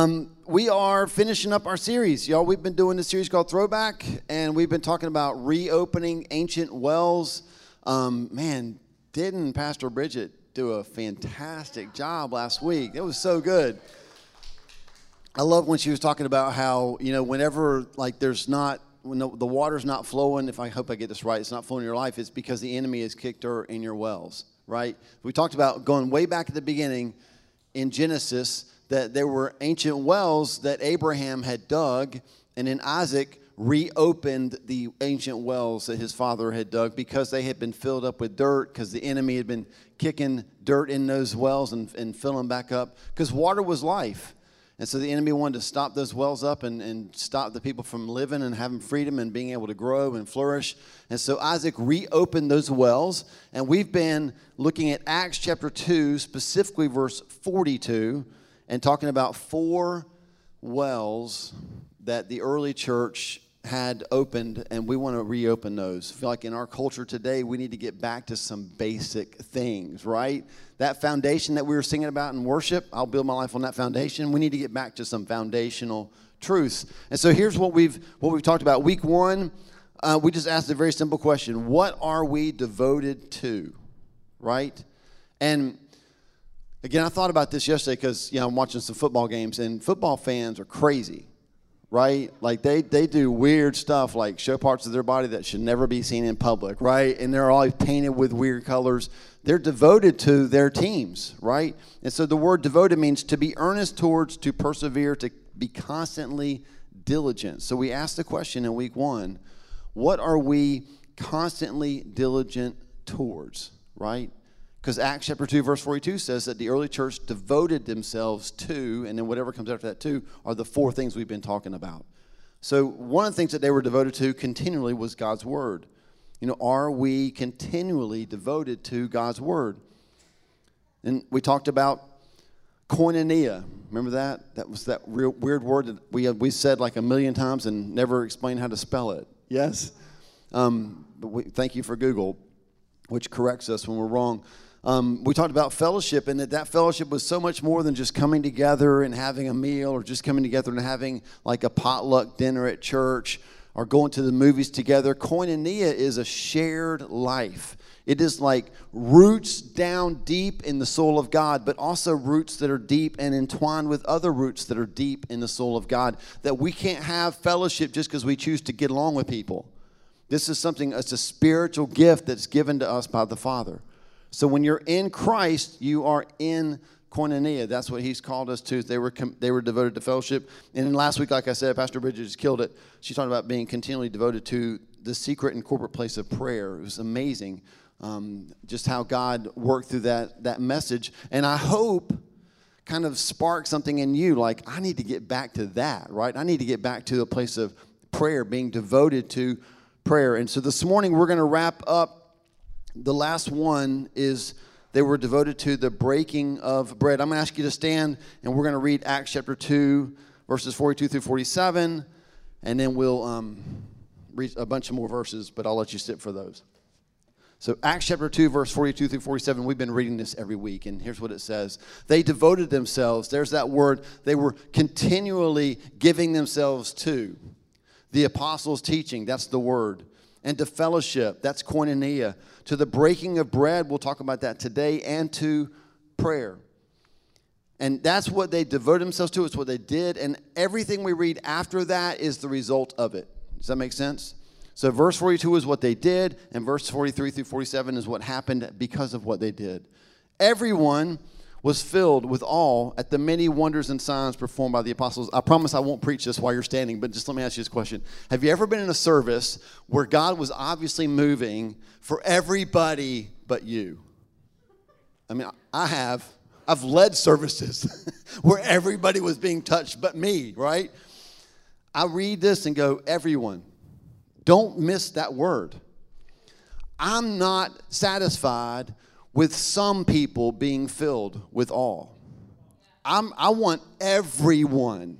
Um, we are finishing up our series, y'all. We've been doing this series called Throwback, and we've been talking about reopening ancient wells. Um, man, didn't Pastor Bridget do a fantastic job last week? It was so good. I love when she was talking about how you know whenever like there's not when the, the water's not flowing. If I hope I get this right, it's not flowing in your life. It's because the enemy has kicked her in your wells, right? We talked about going way back at the beginning in Genesis that there were ancient wells that Abraham had dug, and then Isaac reopened the ancient wells that his father had dug because they had been filled up with dirt, because the enemy had been kicking dirt in those wells and, and filling back up, because water was life. And so the enemy wanted to stop those wells up and, and stop the people from living and having freedom and being able to grow and flourish. And so Isaac reopened those wells. And we've been looking at Acts chapter 2, specifically verse 42 and talking about four wells that the early church had opened, and we want to reopen those. I feel like in our culture today, we need to get back to some basic things, right? That foundation that we were singing about in worship, I'll build my life on that foundation. We need to get back to some foundational truths. And so here's what we've what we've talked about. Week one, uh, we just asked a very simple question: What are we devoted to? Right? And Again, I thought about this yesterday because you know I'm watching some football games, and football fans are crazy, right? Like they they do weird stuff, like show parts of their body that should never be seen in public, right? And they're always painted with weird colors. They're devoted to their teams, right? And so the word devoted means to be earnest towards, to persevere, to be constantly diligent. So we asked the question in week one: What are we constantly diligent towards, right? Because Acts chapter 2, verse 42 says that the early church devoted themselves to, and then whatever comes after that too, are the four things we've been talking about. So one of the things that they were devoted to continually was God's word. You know, are we continually devoted to God's word? And we talked about koinonia. Remember that? That was that real weird word that we, we said like a million times and never explained how to spell it. Yes? Um, but we, thank you for Google, which corrects us when we're wrong um, we talked about fellowship and that that fellowship was so much more than just coming together and having a meal or just coming together and having like a potluck dinner at church or going to the movies together. Koinonia is a shared life. It is like roots down deep in the soul of God, but also roots that are deep and entwined with other roots that are deep in the soul of God. That we can't have fellowship just because we choose to get along with people. This is something, it's a spiritual gift that's given to us by the Father. So when you're in Christ, you are in koinonia. That's what he's called us to. They were they were devoted to fellowship. And then last week, like I said, Pastor Bridget just killed it. She talked about being continually devoted to the secret and corporate place of prayer. It was amazing, um, just how God worked through that that message. And I hope kind of spark something in you like I need to get back to that, right? I need to get back to a place of prayer, being devoted to prayer. And so this morning we're going to wrap up the last one is they were devoted to the breaking of bread. I'm going to ask you to stand, and we're going to read Acts chapter 2, verses 42 through 47, and then we'll um, read a bunch of more verses, but I'll let you sit for those. So, Acts chapter 2, verse 42 through 47, we've been reading this every week, and here's what it says. They devoted themselves, there's that word, they were continually giving themselves to the apostles' teaching, that's the word, and to fellowship, that's koinonia to the breaking of bread. We'll talk about that today, and to prayer. And that's what they devoted themselves to, it's what they did. And everything we read after that is the result of it. Does that make sense? So, verse 42 is what they did, and verse 43 through 47 is what happened because of what they did. Everyone was filled with awe at the many wonders and signs performed by the apostles. I promise I won't preach this while you're standing, but just let me ask you this question. Have you ever been in a service where God was obviously moving for everybody but you? I mean, I have. I've led services where everybody was being touched but me, right? I read this and go, everyone. Don't miss that word. I'm not satisfied with some people being filled with awe. I'm, I want everyone.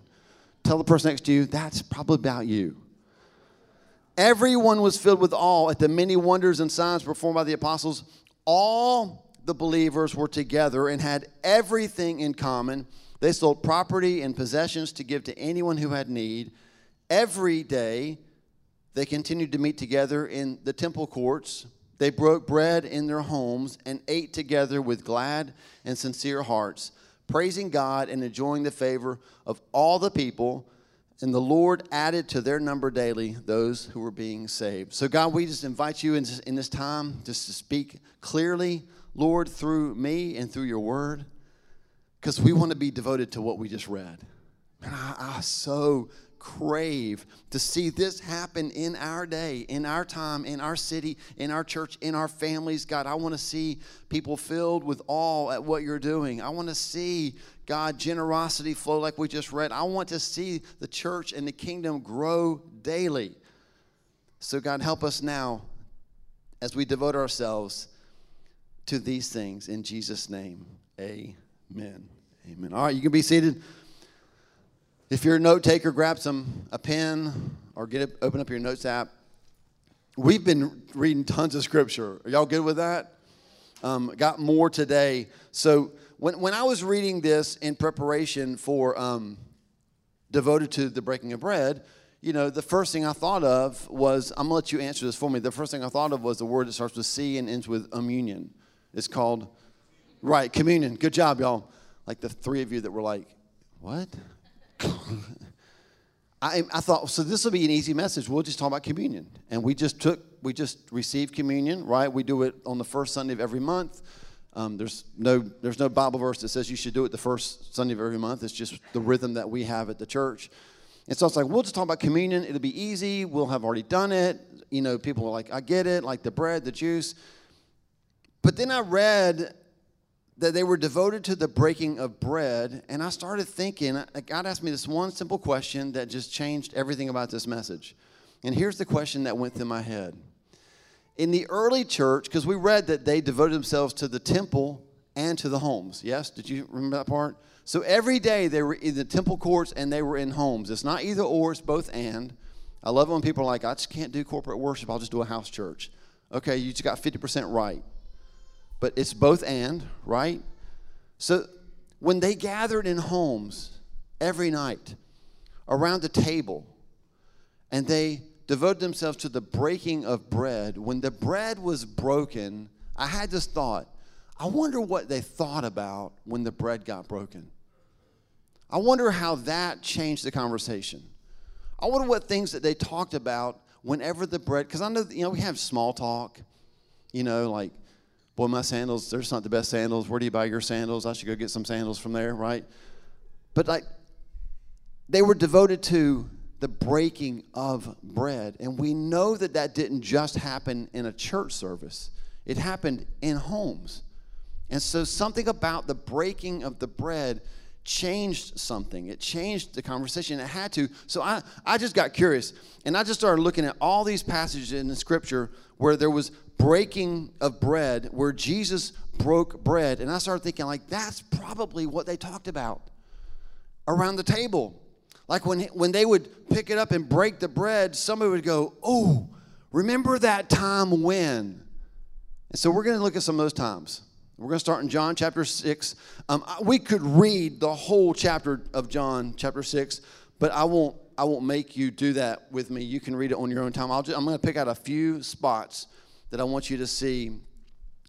Tell the person next to you, that's probably about you. Everyone was filled with awe at the many wonders and signs performed by the apostles. All the believers were together and had everything in common. They sold property and possessions to give to anyone who had need. Every day, they continued to meet together in the temple courts. They broke bread in their homes and ate together with glad and sincere hearts, praising God and enjoying the favor of all the people. And the Lord added to their number daily those who were being saved. So, God, we just invite you in this, in this time just to speak clearly, Lord, through me and through your word, because we want to be devoted to what we just read. And I, I so crave to see this happen in our day, in our time, in our city, in our church, in our families. God, I want to see people filled with awe at what you're doing. I want to see, God, generosity flow like we just read. I want to see the church and the kingdom grow daily. So, God, help us now as we devote ourselves to these things. In Jesus' name, amen. Amen. All right, you can be seated. If you're a note taker, grab some a pen or get it, open up your notes app. We've been reading tons of scripture. Are y'all good with that? Um, got more today. So when when I was reading this in preparation for um, devoted to the breaking of bread, you know, the first thing I thought of was I'm gonna let you answer this for me. The first thing I thought of was the word that starts with C and ends with communion. It's called right communion. Good job, y'all. Like the three of you that were like, what? I, I thought, so this will be an easy message. We'll just talk about communion. And we just took, we just received communion, right? We do it on the first Sunday of every month. Um, there's no there's no Bible verse that says you should do it the first Sunday of every month. It's just the rhythm that we have at the church. And so it's like, we'll just talk about communion. It'll be easy. We'll have already done it. You know, people are like, I get it, like the bread, the juice. But then I read that they were devoted to the breaking of bread. And I started thinking, uh, God asked me this one simple question that just changed everything about this message. And here's the question that went through my head. In the early church, because we read that they devoted themselves to the temple and to the homes. Yes? Did you remember that part? So every day they were in the temple courts and they were in homes. It's not either or, it's both and. I love when people are like, I just can't do corporate worship, I'll just do a house church. Okay, you just got 50% right but it's both and, right? So when they gathered in homes every night around the table and they devoted themselves to the breaking of bread, when the bread was broken, I had this thought I wonder what they thought about when the bread got broken. I wonder how that changed the conversation. I wonder what things that they talked about whenever the bread, because I know, you know, we have small talk, you know, like, Boy, my sandals, they're just not the best sandals. Where do you buy your sandals? I should go get some sandals from there, right? But like, they were devoted to the breaking of bread. And we know that that didn't just happen in a church service, it happened in homes. And so, something about the breaking of the bread changed something. It changed the conversation. It had to. So, I, I just got curious. And I just started looking at all these passages in the scripture where there was breaking of bread where Jesus broke bread. And I started thinking, like, that's probably what they talked about around the table. Like when, when they would pick it up and break the bread, somebody would go, Oh, remember that time when? And so we're going to look at some of those times. We're going to start in John chapter 6. Um, we could read the whole chapter of John chapter 6, but I won't, I won't make you do that with me. You can read it on your own time. I'll just, I'm going to pick out a few spots that I want you to see.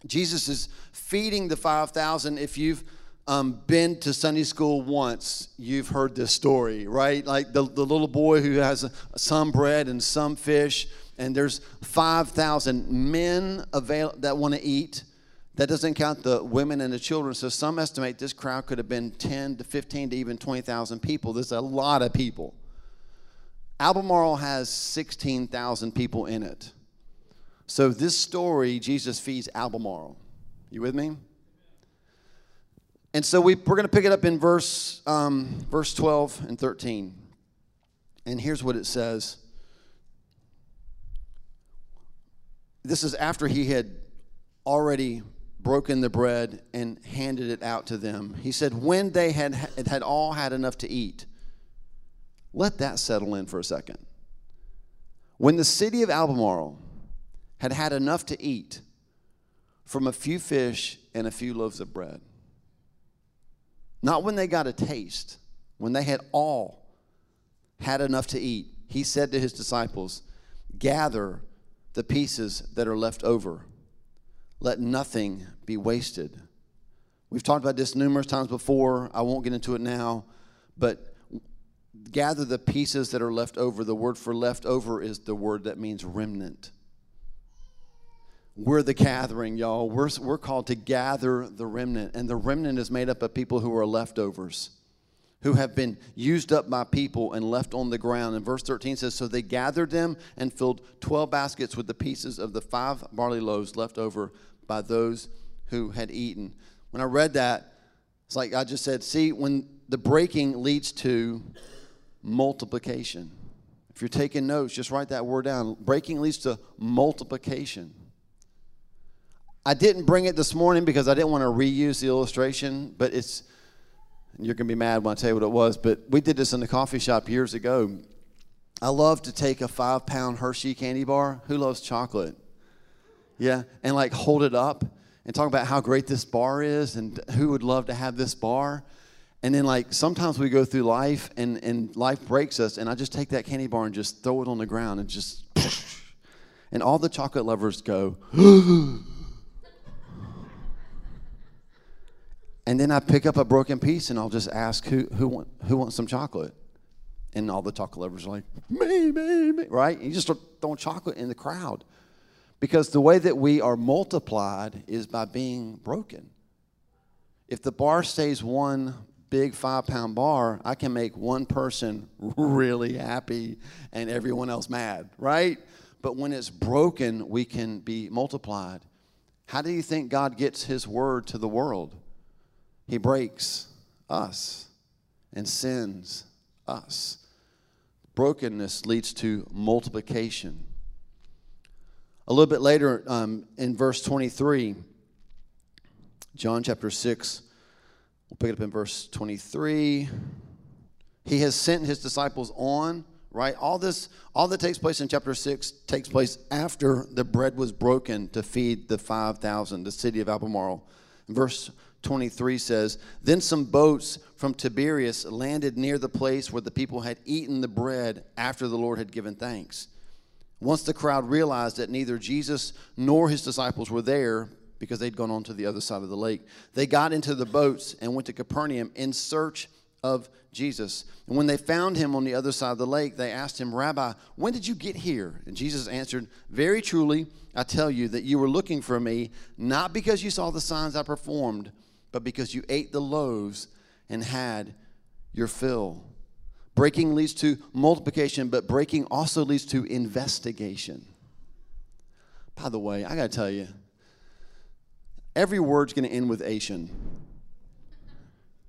Jesus is feeding the 5,000. If you've um, been to Sunday school once, you've heard this story, right? Like the, the little boy who has some bread and some fish, and there's 5,000 men avail- that want to eat. That doesn't count the women and the children. So some estimate this crowd could have been 10 to 15 to even 20,000 people. There's a lot of people. Albemarle has 16,000 people in it. So this story, Jesus feeds Albemarle. You with me? And so we, we're going to pick it up in verse, um, verse 12 and 13. And here's what it says. This is after he had already broken the bread and handed it out to them. He said, When they had, had all had enough to eat, let that settle in for a second. When the city of Albemarle had had enough to eat from a few fish and a few loaves of bread. Not when they got a taste, when they had all had enough to eat. He said to his disciples, Gather the pieces that are left over. Let nothing be wasted. We've talked about this numerous times before. I won't get into it now, but gather the pieces that are left over. The word for left over is the word that means remnant. We're the gathering, y'all. We're, we're called to gather the remnant, and the remnant is made up of people who are leftovers who have been used up by people and left on the ground. And verse 13 says, So they gathered them and filled 12 baskets with the pieces of the five barley loaves left over by those who had eaten. When I read that, it's like I just said, see, when the breaking leads to multiplication. If you're taking notes, just write that word down. Breaking leads to multiplication. I didn't bring it this morning because I didn't want to reuse the illustration, but it's you're going to be mad when I tell you what it was, but we did this in the coffee shop years ago. I love to take a five pound Hershey candy bar. Who loves chocolate? Yeah, and like hold it up and talk about how great this bar is and who would love to have this bar. And then, like, sometimes we go through life and, and life breaks us, and I just take that candy bar and just throw it on the ground and just, and all the chocolate lovers go, And then I pick up a broken piece and I'll just ask who, who, want, who wants some chocolate? And all the chocolate lovers are like, me, me, me, right? And you just start throwing chocolate in the crowd. Because the way that we are multiplied is by being broken. If the bar stays one big five pound bar, I can make one person really happy and everyone else mad, right? But when it's broken, we can be multiplied. How do you think God gets his word to the world? He breaks us and sends us. Brokenness leads to multiplication. A little bit later um, in verse 23, John chapter 6, we'll pick it up in verse 23. He has sent his disciples on, right? All this, all that takes place in chapter 6 takes place after the bread was broken to feed the 5,000, the city of Albemarle. Verse 23 says, Then some boats from Tiberias landed near the place where the people had eaten the bread after the Lord had given thanks. Once the crowd realized that neither Jesus nor his disciples were there because they'd gone on to the other side of the lake, they got into the boats and went to Capernaum in search of Jesus. And when they found him on the other side of the lake, they asked him, Rabbi, when did you get here? And Jesus answered, Very truly, I tell you that you were looking for me, not because you saw the signs I performed but because you ate the loaves and had your fill. Breaking leads to multiplication, but breaking also leads to investigation. By the way, I got to tell you, every word's going to end with Asian.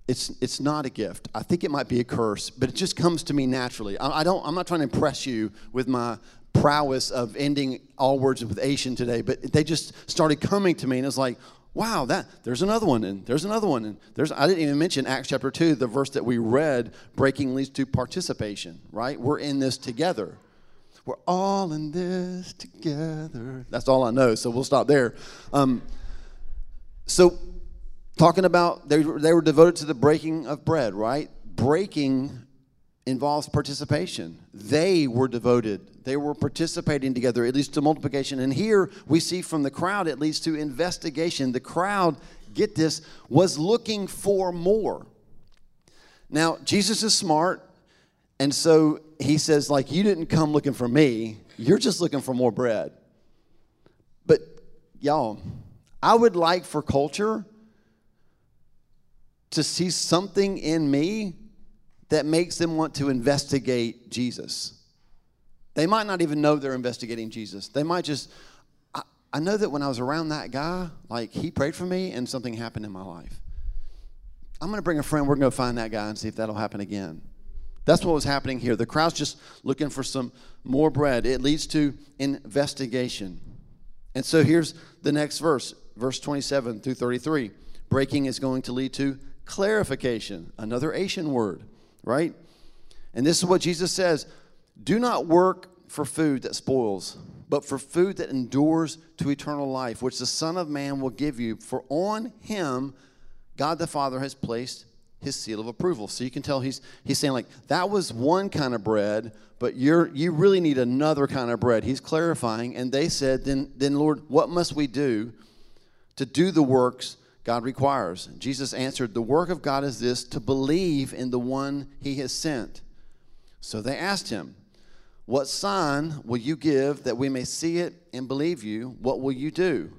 It's, it's not a gift. I think it might be a curse, but it just comes to me naturally. I, I don't, I'm not trying to impress you with my prowess of ending all words with Asian today, but they just started coming to me, and it's like, wow, that there's another one, and there's another one, and there's I didn't even mention Acts chapter two, the verse that we read, breaking leads to participation, right? We're in this together. We're all in this together. That's all I know, so we'll stop there. Um, so, talking about they, they were devoted to the breaking of bread, right? Breaking involves participation. They were devoted, they were participating together, it leads to multiplication. And here we see from the crowd, it leads to investigation. The crowd, get this, was looking for more. Now, Jesus is smart, and so he says, like, you didn't come looking for me, you're just looking for more bread. But, y'all, I would like for culture to see something in me that makes them want to investigate Jesus. They might not even know they're investigating Jesus. They might just, I, I know that when I was around that guy, like he prayed for me and something happened in my life. I'm going to bring a friend. We're going to find that guy and see if that'll happen again. That's what was happening here. The crowd's just looking for some more bread. It leads to investigation. And so here's the next verse, verse 27 through 33. Breaking is going to lead to clarification, another Asian word right? And this is what Jesus says Do not work for food that spoils, but for food that endures to eternal life, which the Son of Man will give you. For on him God the Father has placed his seal of approval. So you can tell he's he's saying like that was one kind of bread, but you're you really need another kind of bread. He's clarifying, and they said, then then Lord, what must we do to do the works God requires? Jesus answered, The work of God is this to believe in the one he has sent. So they asked him, What sign will you give that we may see it and believe you? What will you do?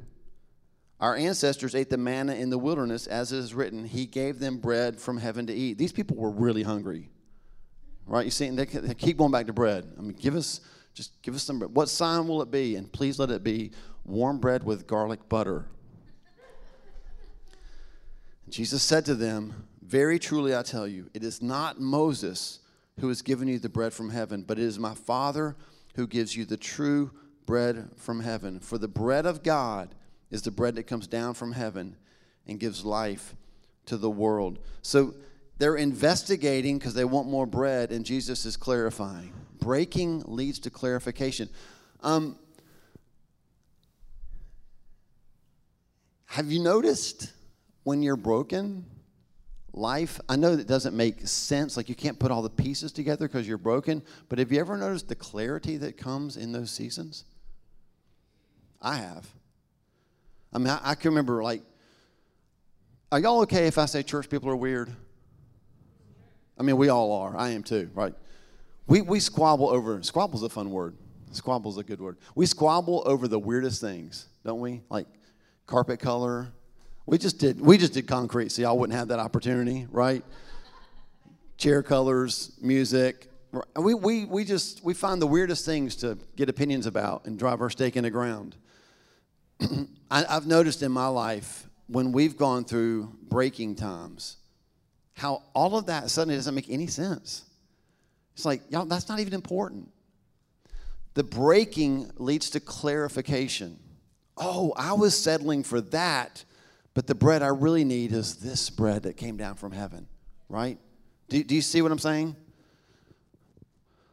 Our ancestors ate the manna in the wilderness, as it is written, He gave them bread from heaven to eat. These people were really hungry, right? You see, they keep going back to bread. I mean, give us, just give us some bread. What sign will it be? And please let it be warm bread with garlic butter. Jesus said to them, Very truly I tell you, it is not Moses who has given you the bread from heaven, but it is my Father who gives you the true bread from heaven. For the bread of God is the bread that comes down from heaven and gives life to the world. So they're investigating because they want more bread, and Jesus is clarifying. Breaking leads to clarification. Um, have you noticed when you're broken? Life, I know that doesn't make sense. Like you can't put all the pieces together because you're broken. But have you ever noticed the clarity that comes in those seasons? I have. I mean, I, I can remember, like, are y'all okay if I say church people are weird? I mean, we all are. I am too, right? We, we squabble over, squabble's a fun word. Squabble's a good word. We squabble over the weirdest things, don't we? Like carpet color. We just did, we just did concrete, so y'all wouldn't have that opportunity, right? Chair colors, music. We, we, we just, we find the weirdest things to get opinions about and drive our stake in the ground. I, I've noticed in my life when we've gone through breaking times, how all of that suddenly doesn't make any sense. It's like, y'all, that's not even important. The breaking leads to clarification. Oh, I was settling for that, but the bread I really need is this bread that came down from heaven, right? Do, do you see what I'm saying?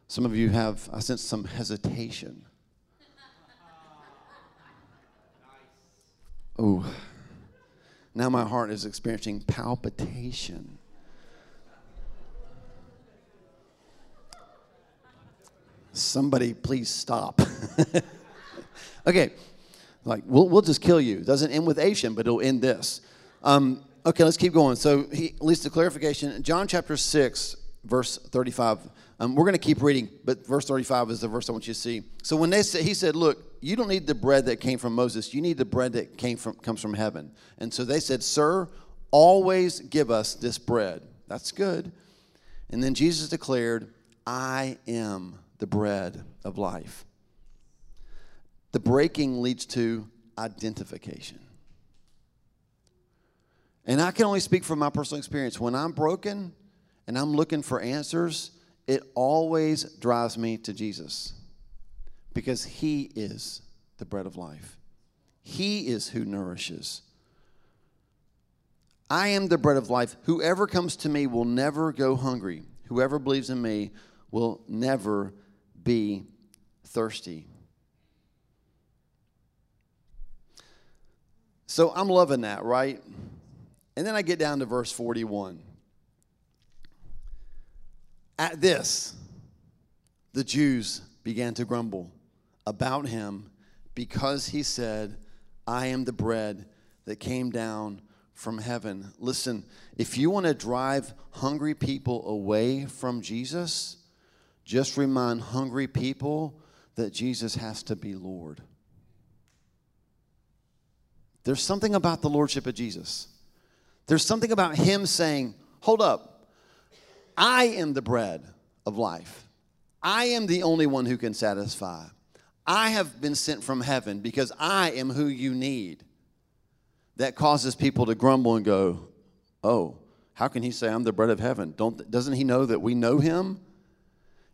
Some of you have, I sense some hesitation. Oh, now my heart is experiencing palpitation. Somebody, please stop. okay, like we'll, we'll just kill you. It doesn't end with Asian, but it'll end this. Um, okay, let's keep going. So, he, at least a clarification. John chapter 6, verse 35 um, we're going to keep reading, but verse 35 is the verse I want you to see. So when they said, he said, look, you don't need the bread that came from Moses. You need the bread that came from, comes from heaven. And so they said, sir, always give us this bread. That's good. And then Jesus declared, I am the bread of life. The breaking leads to identification. And I can only speak from my personal experience. When I'm broken and I'm looking for answers, it always drives me to Jesus because He is the bread of life. He is who nourishes. I am the bread of life. Whoever comes to me will never go hungry. Whoever believes in me will never be thirsty. So I'm loving that, right? And then I get down to verse 41. At this, the Jews began to grumble about him because he said, I am the bread that came down from heaven. Listen, if you want to drive hungry people away from Jesus, just remind hungry people that Jesus has to be Lord. There's something about the Lordship of Jesus. There's something about Him saying, Hold up, I am the bread of life. I am the only one who can satisfy. I have been sent from heaven because I am who you need. That causes people to grumble and go, Oh, how can he say I'm the bread of heaven? Don't, doesn't he know that we know him?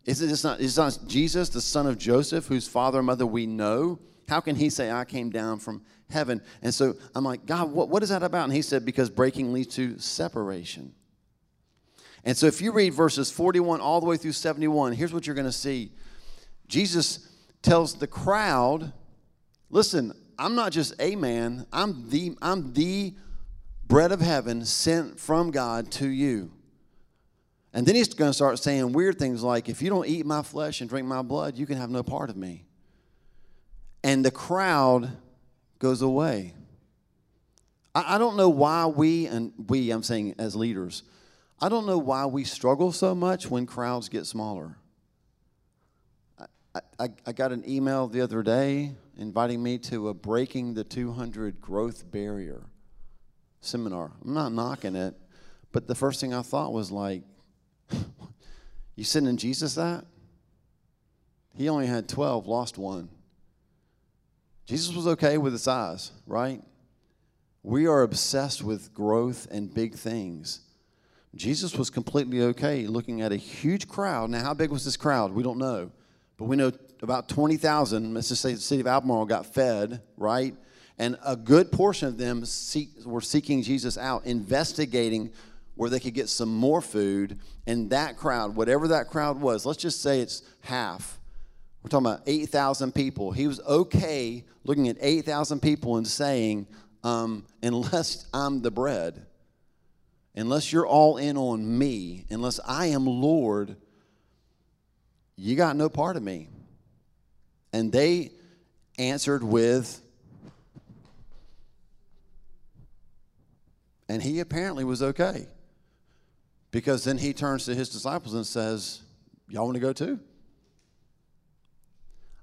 Is it not, is not Jesus, the son of Joseph, whose father and mother we know? How can he say, I came down from heaven? And so I'm like, God, what, what is that about? And he said, Because breaking leads to separation. And so if you read verses 41 all the way through 71, here's what you're going to see. Jesus tells the crowd, listen, I'm not just a man, I'm the, I'm the bread of heaven sent from God to you. And then he's going to start saying weird things like, if you don't eat my flesh and drink my blood, you can have no part of me. And the crowd goes away. I, I don't know why we, and we, I'm saying as leaders, I don't know why we struggle so much when crowds get smaller. I, I, I got an email the other day inviting me to a Breaking the 200 Growth Barrier seminar. I'm not knocking it, but the first thing I thought was like, you sending Jesus that? He only had 12, lost one. Jesus was okay with the size, right? We are obsessed with growth and big things. Jesus was completely okay looking at a huge crowd. Now, how big was this crowd? We don't know. But we know about 20,000, let's just say the city of Albemarle got fed, right? And a good portion of them seek, were seeking Jesus out, investigating where they could get some more food. And that crowd, whatever that crowd was, let's just say it's half. We're talking about 8,000 people. He was okay looking at 8,000 people and saying, um, unless I'm the bread, unless you're all in on me, unless I am Lord, you got no part of me. And they answered with, And he apparently was okay. Because then he turns to his disciples and says, Y'all want to go too?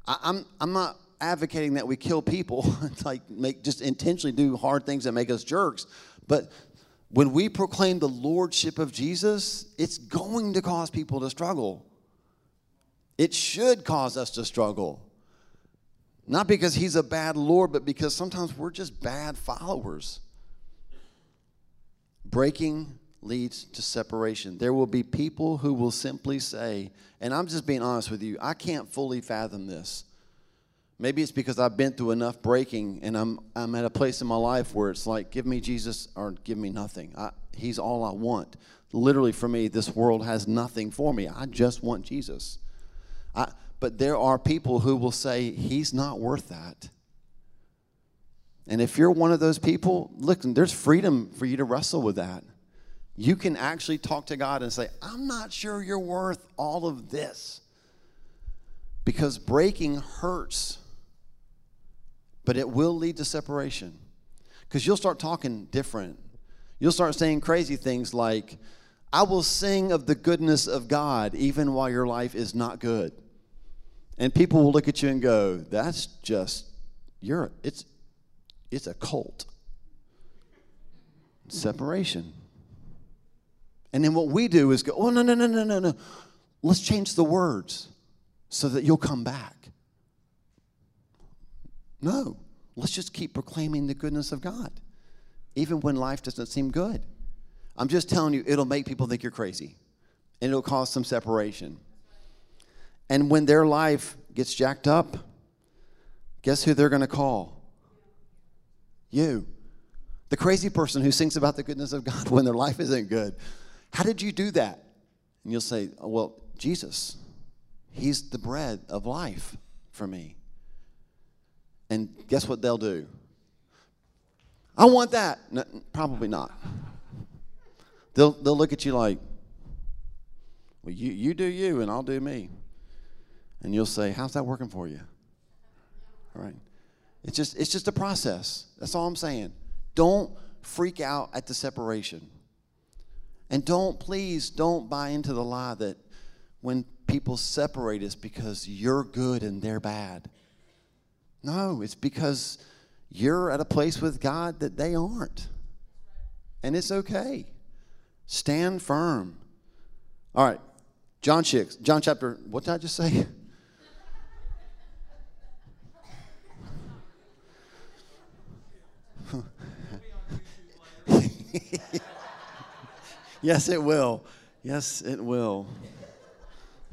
I, I'm, I'm not advocating that we kill people, like make just intentionally do hard things that make us jerks. But when we proclaim the lordship of Jesus, it's going to cause people to struggle. It should cause us to struggle. Not because he's a bad Lord, but because sometimes we're just bad followers. Breaking leads to separation. There will be people who will simply say, and I'm just being honest with you, I can't fully fathom this. Maybe it's because I've been through enough breaking and I'm, I'm at a place in my life where it's like, give me Jesus or give me nothing. I, he's all I want. Literally, for me, this world has nothing for me. I just want Jesus. I, but there are people who will say, He's not worth that. And if you're one of those people, look, there's freedom for you to wrestle with that. You can actually talk to God and say, I'm not sure you're worth all of this. Because breaking hurts, but it will lead to separation. Because you'll start talking different. You'll start saying crazy things like, I will sing of the goodness of God even while your life is not good. And people will look at you and go, that's just, you're, it's, it's a cult. Separation. And then what we do is go, oh, no, no, no, no, no, no. Let's change the words so that you'll come back. No, let's just keep proclaiming the goodness of God, even when life doesn't seem good. I'm just telling you, it'll make people think you're crazy, and it'll cause some separation. And when their life gets jacked up, guess who they're going to call? You. The crazy person who sings about the goodness of God when their life isn't good. How did you do that? And you'll say, Well, Jesus, He's the bread of life for me. And guess what they'll do? I want that. No, probably not. They'll, they'll look at you like, well, you, you do you, and I'll do me and you'll say, How's that working for you? All right. It's just, it's just a process. That's all I'm saying. Don't freak out at the separation. And don't, please, don't buy into the lie that when people separate, it's because you're good and they're bad. No, it's because you're at a place with God that they aren't. And it's okay. Stand firm. All right. John 6, John chapter, what did I just say? yes, it will. Yes, it will.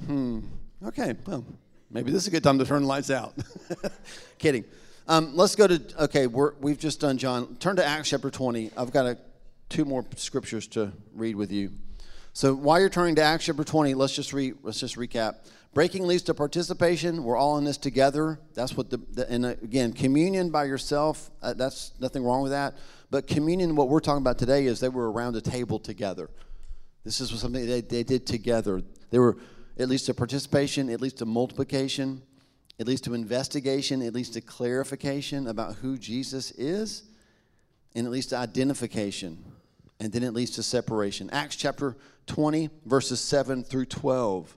Hmm. Okay, well, maybe this is a good time to turn the lights out. Kidding. Um, let's go to, okay, we have just done John. Turn to Acts chapter 20. I've got a, two more scriptures to read with you. So while you're turning to Acts chapter 20, let's just, re, let's just recap. Breaking leads to participation. We're all in this together. That's what the, the and again, communion by yourself, uh, that's nothing wrong with that. But communion, what we're talking about today, is they were around a table together. This is something they, they did together. They were at least a participation, at least a multiplication, at least to investigation, at least a clarification about who Jesus is, and at least identification, and then at least a separation. Acts chapter 20, verses 7 through 12.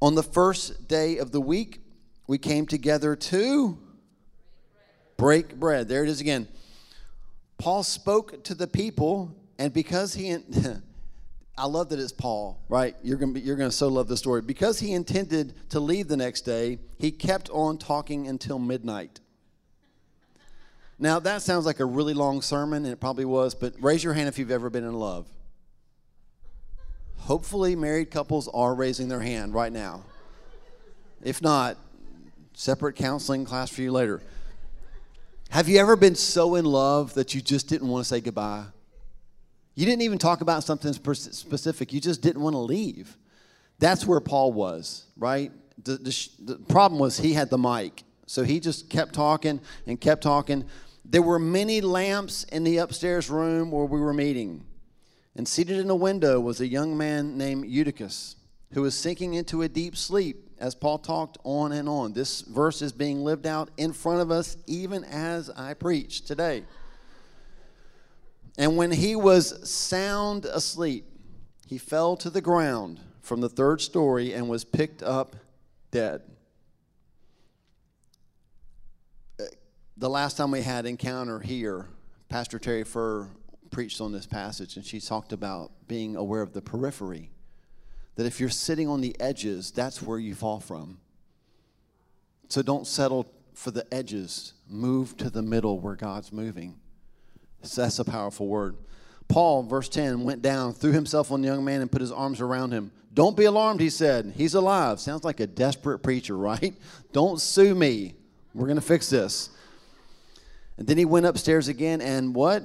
On the first day of the week, we came together to break bread. There it is again. Paul spoke to the people, and because he, I love that it's Paul, right? You're gonna be, you're gonna so love the story. Because he intended to leave the next day, he kept on talking until midnight. Now that sounds like a really long sermon, and it probably was. But raise your hand if you've ever been in love. Hopefully, married couples are raising their hand right now. If not, separate counseling class for you later. Have you ever been so in love that you just didn't want to say goodbye? You didn't even talk about something specific, you just didn't want to leave. That's where Paul was, right? The, the, the, problem was he had the mic. So he just kept talking and kept talking. There were many lamps in the upstairs room where we were meeting. And seated in a window was a young man named Eutychus, who was sinking into a deep sleep as Paul talked on and on. This verse is being lived out in front of us even as I preach today. And when he was sound asleep, he fell to the ground from the third story and was picked up dead. The last time we had encounter here, Pastor Terry Furr preached on this passage and she talked about being aware of the periphery that if you're sitting on the edges, that's where you fall from. So don't settle for the edges. Move to the middle where God's moving. So that's a powerful word. Paul, verse 10, went down, threw himself on the young man, and put his arms around him. Don't be alarmed, he said. He's alive. Sounds like a desperate preacher, right? Don't sue me. We're going to fix this. And then he went upstairs again and what?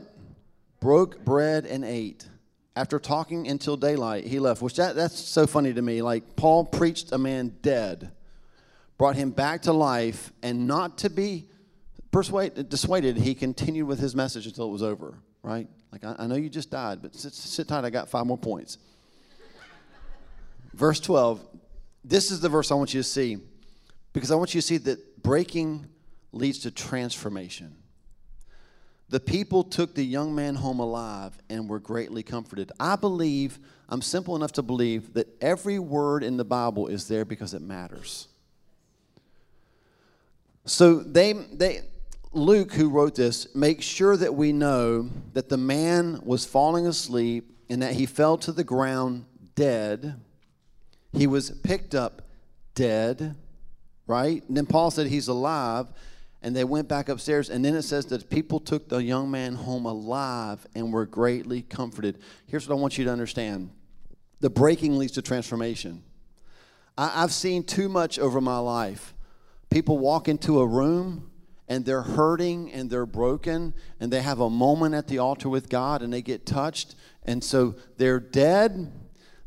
Broke bread and ate. After talking until daylight, he left, which that, that's so funny to me. Like, Paul preached a man dead, brought him back to life, and not to be persuaded, dissuaded, he continued with his message until it was over, right? Like, I, I know you just died, but sit, sit tight, I got five more points. verse 12, this is the verse I want you to see because I want you to see that breaking leads to transformation. The people took the young man home alive and were greatly comforted. I believe, I'm simple enough to believe that every word in the Bible is there because it matters. So they, they, Luke, who wrote this, makes sure that we know that the man was falling asleep and that he fell to the ground dead. He was picked up dead, right? And then Paul said he's alive and they went back upstairs. And then it says that people took the young man home alive and were greatly comforted. Here's what I want you to understand the breaking leads to transformation. I, I've seen too much over my life. People walk into a room and they're hurting and they're broken and they have a moment at the altar with God and they get touched. And so they're dead,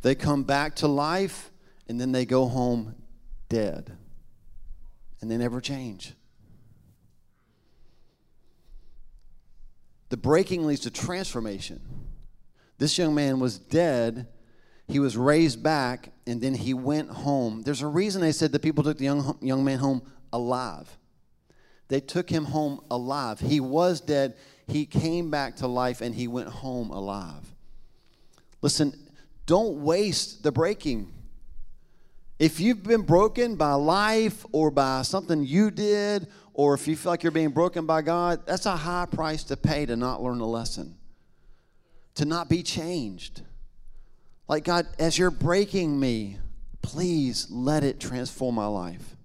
they come back to life, and then they go home dead. And they never change. The breaking leads to transformation. This young man was dead. He was raised back, and then he went home. There's a reason they said the people took the young, young man home alive. They took him home alive. He was dead. He came back to life, and he went home alive. Listen, don't waste the breaking. If you've been broken by life or by something you did or if you feel like you're being broken by God, that's a high price to pay to not learn a lesson, to not be changed. Like, God, as you're breaking me, please let it transform my life.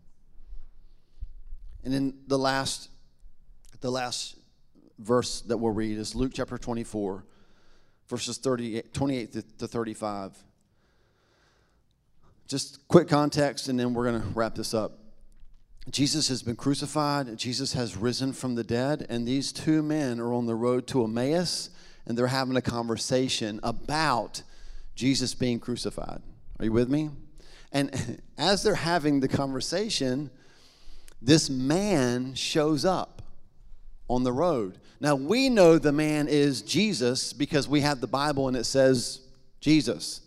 And then the last, the last verse that we'll read is Luke chapter 24, verses 38, 28 to 35. Just quick context, and then we're going to wrap this up. Jesus has been crucified, Jesus has risen from the dead, and these two men are on the road to Emmaus and they're having a conversation about Jesus being crucified. Are you with me? And as they're having the conversation, this man shows up. on the road. Now, we know the man is Jesus because we have the Bible and it says Jesus.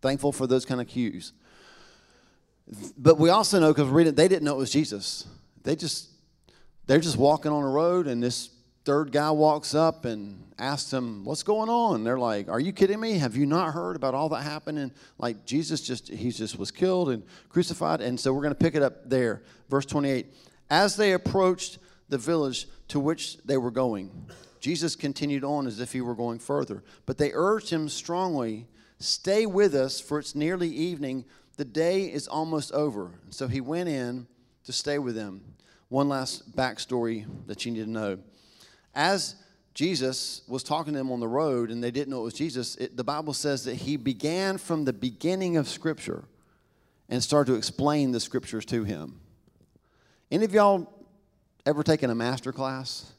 Thankful for those kind of cues. But we also know because they didn't know it was Jesus. They just, they're just walking on a road and this third guy walks up and asks them, What's going on? They're like, Are you kidding me? Have you not heard about all that happened? And like Jesus just, he just was killed and crucified. And so we're going to pick it up there. Verse 28. As they approached the village to which they were going, Jesus continued on as if he were going further. But they urged him strongly, Stay with us, for it's nearly evening. The day is almost over. And so he went in to stay with them. One last backstory that you need to know. As Jesus was talking to them on the road and they didn't know it was Jesus, it, the Bible says that he began from the beginning of Scripture and started to explain the Scriptures to him. Any of y'all ever taken a master class?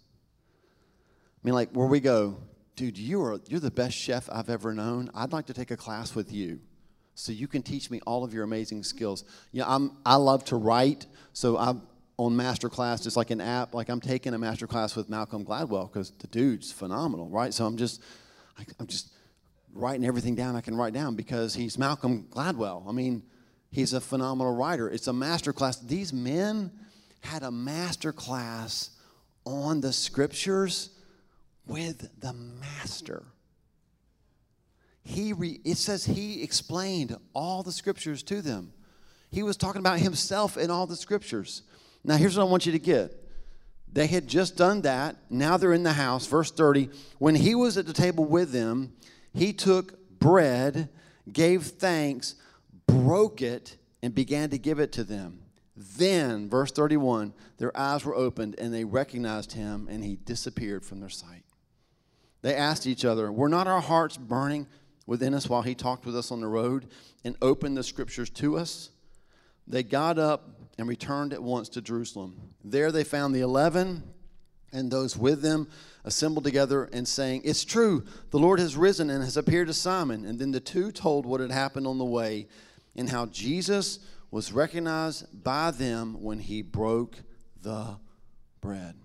I mean, like where we go, dude, you are you're the best chef I've ever known. I'd like to take a class with you, so you can teach me all of your amazing skills. You know, I'm I love to write, so I'm on master class, just like an app. Like I'm taking a master class with Malcolm Gladwell because the dude's phenomenal, right? So I'm just I'm just writing everything down I can write down because he's Malcolm Gladwell. I mean, he's a phenomenal writer. It's a master class. These men had a master class on the scriptures with the master. He re, it says he explained all the scriptures to them. He was talking about himself in all the scriptures. Now, here's what I want you to get. They had just done that. Now they're in the house. Verse 30 When he was at the table with them, he took bread, gave thanks, broke it, and began to give it to them. Then, verse 31, their eyes were opened and they recognized him and he disappeared from their sight. They asked each other, Were not our hearts burning within us while he talked with us on the road and opened the scriptures to us? They got up and returned at once to Jerusalem. There they found the eleven and those with them assembled together and saying, It's true, the Lord has risen and has appeared to Simon. And then the two told what had happened on the way and how Jesus was recognized by them when he broke the bread.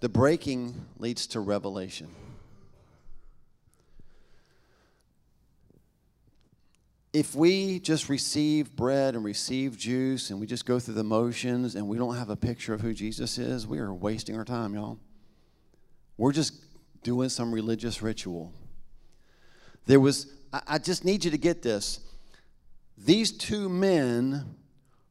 The breaking leads to revelation. If we just receive bread and receive juice and we just go through the motions and we don't have a picture of who Jesus is, we are wasting our time, y'all. We're just doing some religious ritual. There was, I just need you to get this. These two men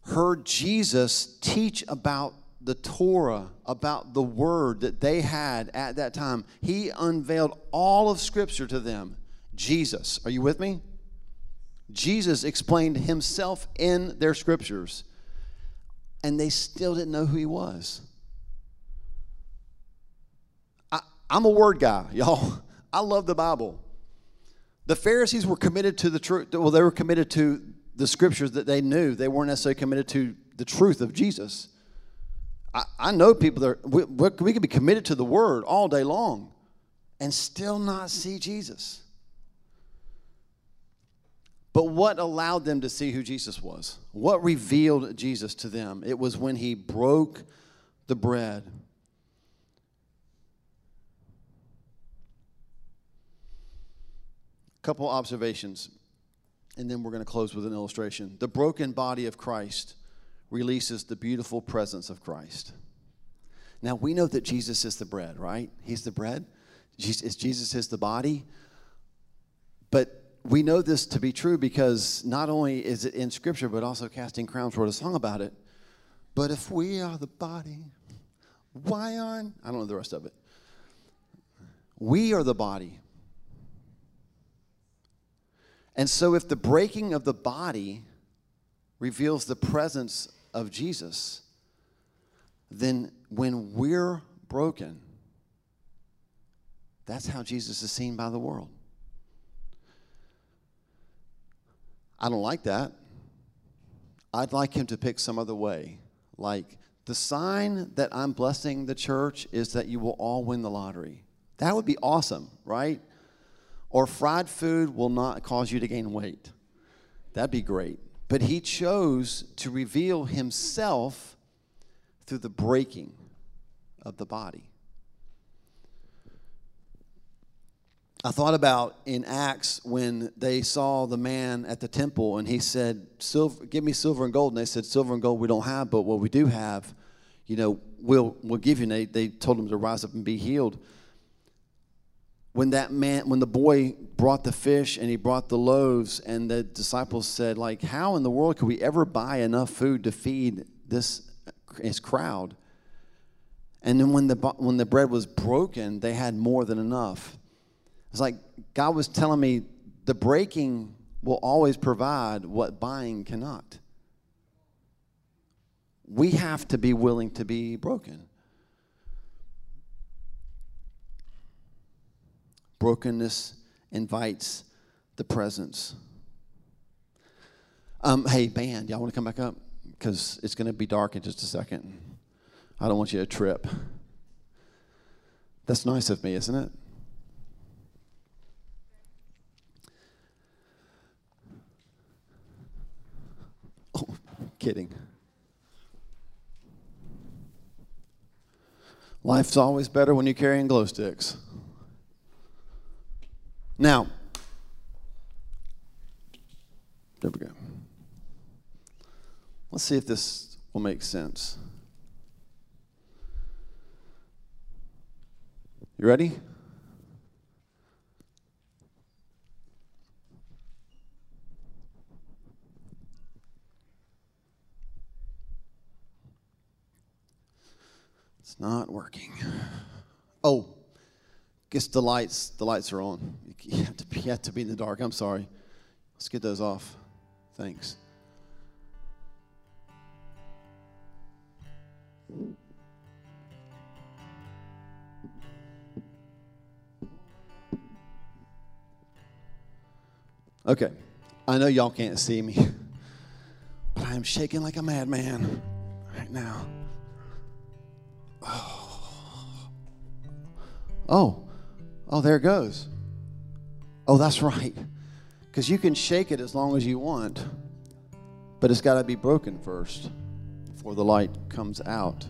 heard Jesus teach about the Torah, about the word that they had at that time. He unveiled all of Scripture to them. Jesus, are you with me? Jesus explained himself in their scriptures, and they still didn't know who he was. I, am a word guy, y'all. I love the Bible. The Pharisees were committed to the truth. Well, they were committed to the scriptures that they knew. They weren't necessarily committed to the truth of Jesus. I, I know people that are, we, we could be committed to the word all day long and still not see Jesus. But what allowed them to see who Jesus was? What revealed Jesus to them? It was when he broke the bread. Couple observations, and then we're going to close with an illustration. The broken body of Christ releases the beautiful presence of Christ. Now, we know that Jesus is the bread, right? He's the bread. Jesus, Jesus is the body. But we know this to be true because not only is it in Scripture, but also Casting Crowns wrote a song about it. But if we are the body, why aren't, I don't know the rest of it. We are the body. And so if the breaking of the body reveals the presence of Jesus, then when we're broken, that's how Jesus is seen by the world. I don't like that. I'd like him to pick some other way. Like, the sign that I'm blessing the church is that you will all win the lottery. That would be awesome, right? Or fried food will not cause you to gain weight. That'd be great. But he chose to reveal himself through the breaking of the body. I thought about in Acts when they saw the man at the temple and he said, silver, Give me silver and gold. And they said, Silver and gold we don't have, but what we do have, you know, we'll, we'll give you. And they, they told him to rise up and be healed. When that man, when the boy brought the fish and he brought the loaves, and the disciples said, like, how in the world could we ever buy enough food to feed this his crowd? And then when the, when the bread was broken, they had more than enough. It's like God was telling me the breaking will always provide what buying cannot. We have to be willing to be broken. Brokenness invites the presence. Um, hey, band, y'all want to come back up? Because it's going to be dark in just a second. I don't want you to trip. That's nice of me, isn't it? Kidding. Life's always better when you're carrying glow sticks. Now, there we go. Let's see if this will make sense. You ready? Not working. Oh, guess the lights the lights are on. You have to be, you have to be in the dark. I'm sorry. Let's get those off. Thanks. Okay. I know y'all can't see me, but I am shaking like a madman right now. Oh. oh, oh, there it goes. Oh, that's right. Because you can shake it as long as you want, but it's got to be broken first before the light comes out.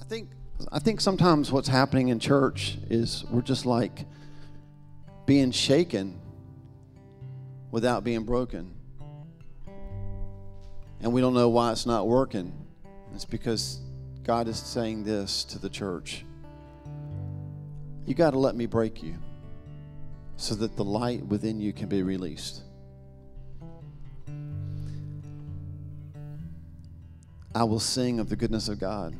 I think, I think sometimes what's happening in church is we're just like being shaken without being broken. And we don't know why it's not working. It's because God is saying this to the church You got to let me break you so that the light within you can be released. I will sing of the goodness of God.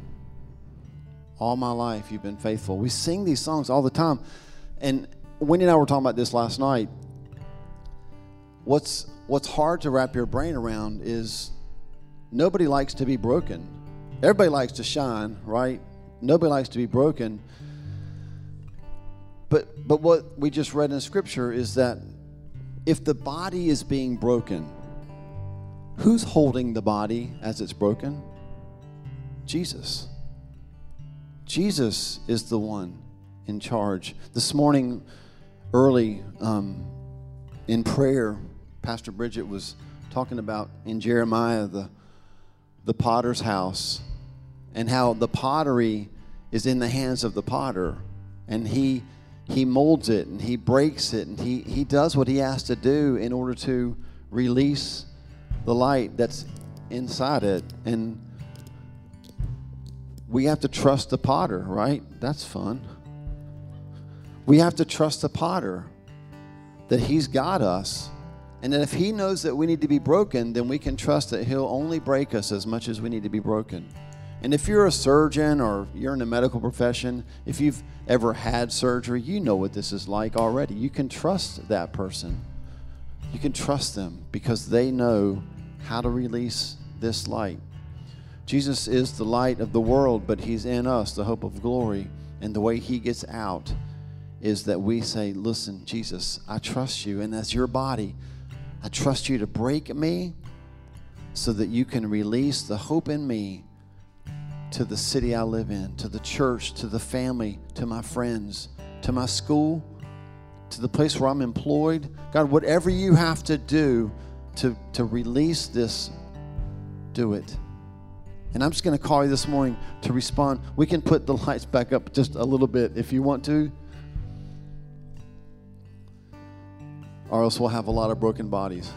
All my life, you've been faithful. We sing these songs all the time. And Wendy and I were talking about this last night. What's, what's hard to wrap your brain around is nobody likes to be broken. Everybody likes to shine, right? Nobody likes to be broken. But but what we just read in scripture is that if the body is being broken, who's holding the body as it's broken? Jesus. Jesus is the one in charge. This morning, early um, in prayer, Pastor Bridget was talking about in Jeremiah the the potter's house and how the pottery is in the hands of the potter. And he he molds it and he breaks it and he he does what he has to do in order to release the light that's inside it. And we have to trust the potter right? That's fun. We have to trust the potter that he's got us and if he knows that we need to be broken then we can trust that he'll only break us as much as we need to be broken and if you're a surgeon or you're in the medical profession, if you've ever had surgery, you know what this is like already. You can trust that person. You can trust them because they know how to release this light. Jesus is the light of the world, but He's in us, the hope of glory. And the way He gets out is that we say, Listen, Jesus, I trust you, and that's your body. I trust you to break me so that you can release the hope in me to the city I live in, to the church, to the family, to my friends, to my school, to the place where I'm employed. God, whatever you have to do to, to release this, do it. And I'm just going to call you this morning to respond. We can put the lights back up just a little bit if you want to. Or else we'll have a lot of broken bodies.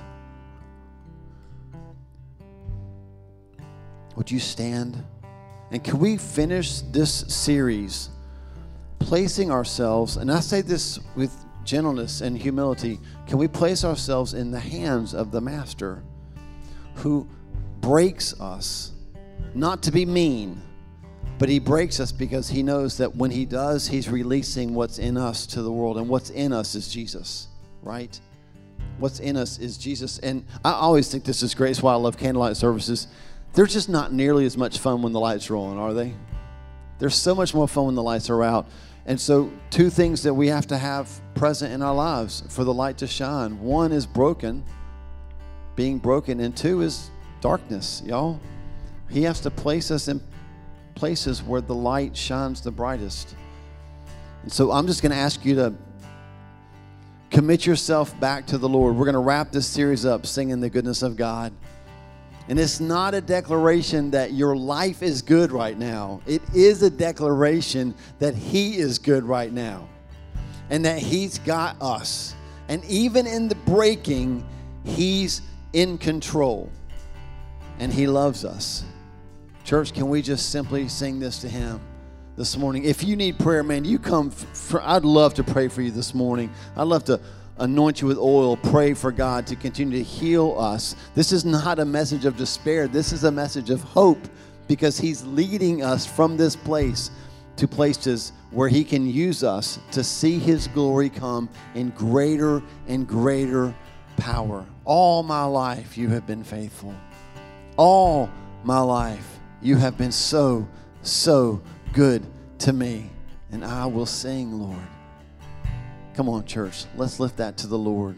Would you stand? And can we finish this series placing ourselves, and I say this with gentleness and humility, can we place ourselves in the hands of the Master who breaks us? not to be mean, but he breaks us because he knows that when he does, he's releasing what's in us to the world. And what's in us is Jesus, right? What's in us is Jesus. And I always think this is great. It's why I love candlelight services. They're just not nearly as much fun when the lights are on, are they? There's so much more fun when the lights are out. And so, two things that we have to have present in our lives for the light to shine one is broken, being broken, and two is darkness, y'all. He has to place us in places where the light shines the brightest. And so I'm just going to ask you to commit yourself back to the Lord. We're going to wrap this series up singing the goodness of God. And it's not a declaration that your life is good right now. It is a declaration that He is good right now and that He's got us. And even in the breaking, He's in control and He loves us. Church, can we just simply sing this to Him this morning? If you need prayer, man, you come. For, I'd love to pray for you this morning. I'd love to anoint you with oil, pray for God to continue to heal us. This is not a message of despair, this is a message of hope because He's leading us from this place to places where He can use us to see His glory come in greater and greater power. All my life, you have been faithful. All my life. You have been so, so good to me, and I will sing, Lord. Come on, church. Let's lift that to the Lord.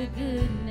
The goodness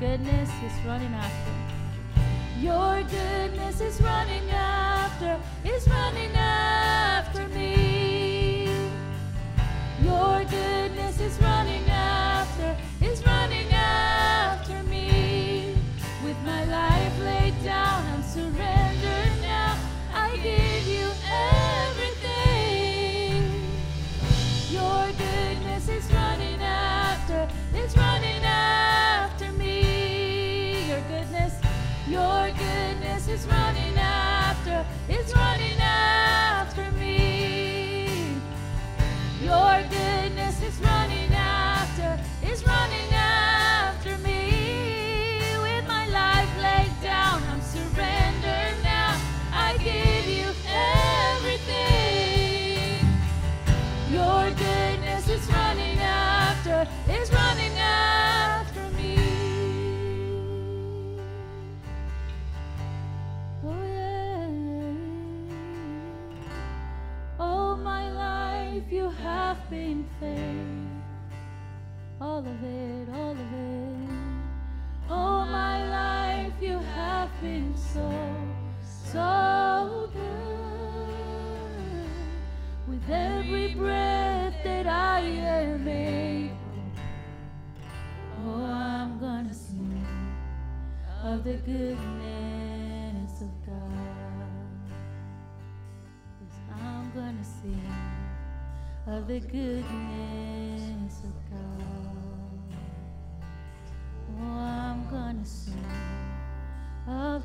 goodness is running after. Your goodness is running after, is running after me. Your goodness is running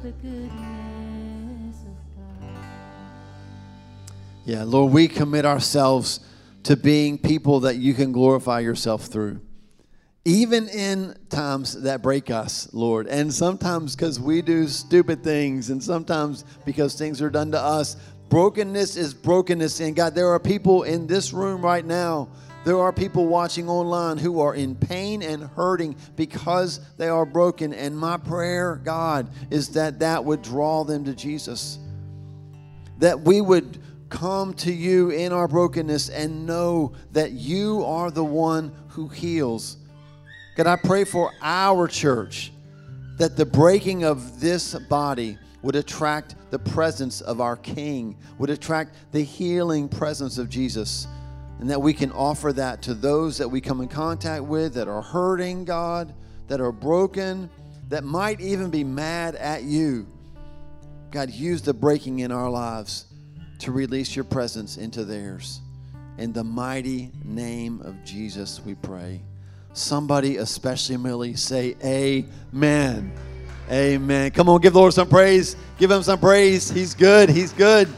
the goodness of God. Yeah, Lord, we commit ourselves to being people that you can glorify yourself through. Even in times that break us, Lord, and sometimes because we do stupid things, and sometimes because things are done to us. Brokenness is brokenness. And God, there are people in this room right now, there are people watching online who are in pain and hurting because they are broken. And my prayer, God, is that that would draw them to Jesus. That we would come to you in our brokenness and know that you are the one who heals. God, I pray for our church that the breaking of this body would attract the presence of our King, would attract the healing presence of Jesus, and that we can offer that to those that we come in contact with that are hurting, God, that are broken, that might even be mad at you. God, use the breaking in our lives to release your presence into theirs. In the mighty name of Jesus, we pray. Somebody, especially Millie, say amen. Amen. Come on, give the Lord some praise. Give him some praise. He's good. He's good.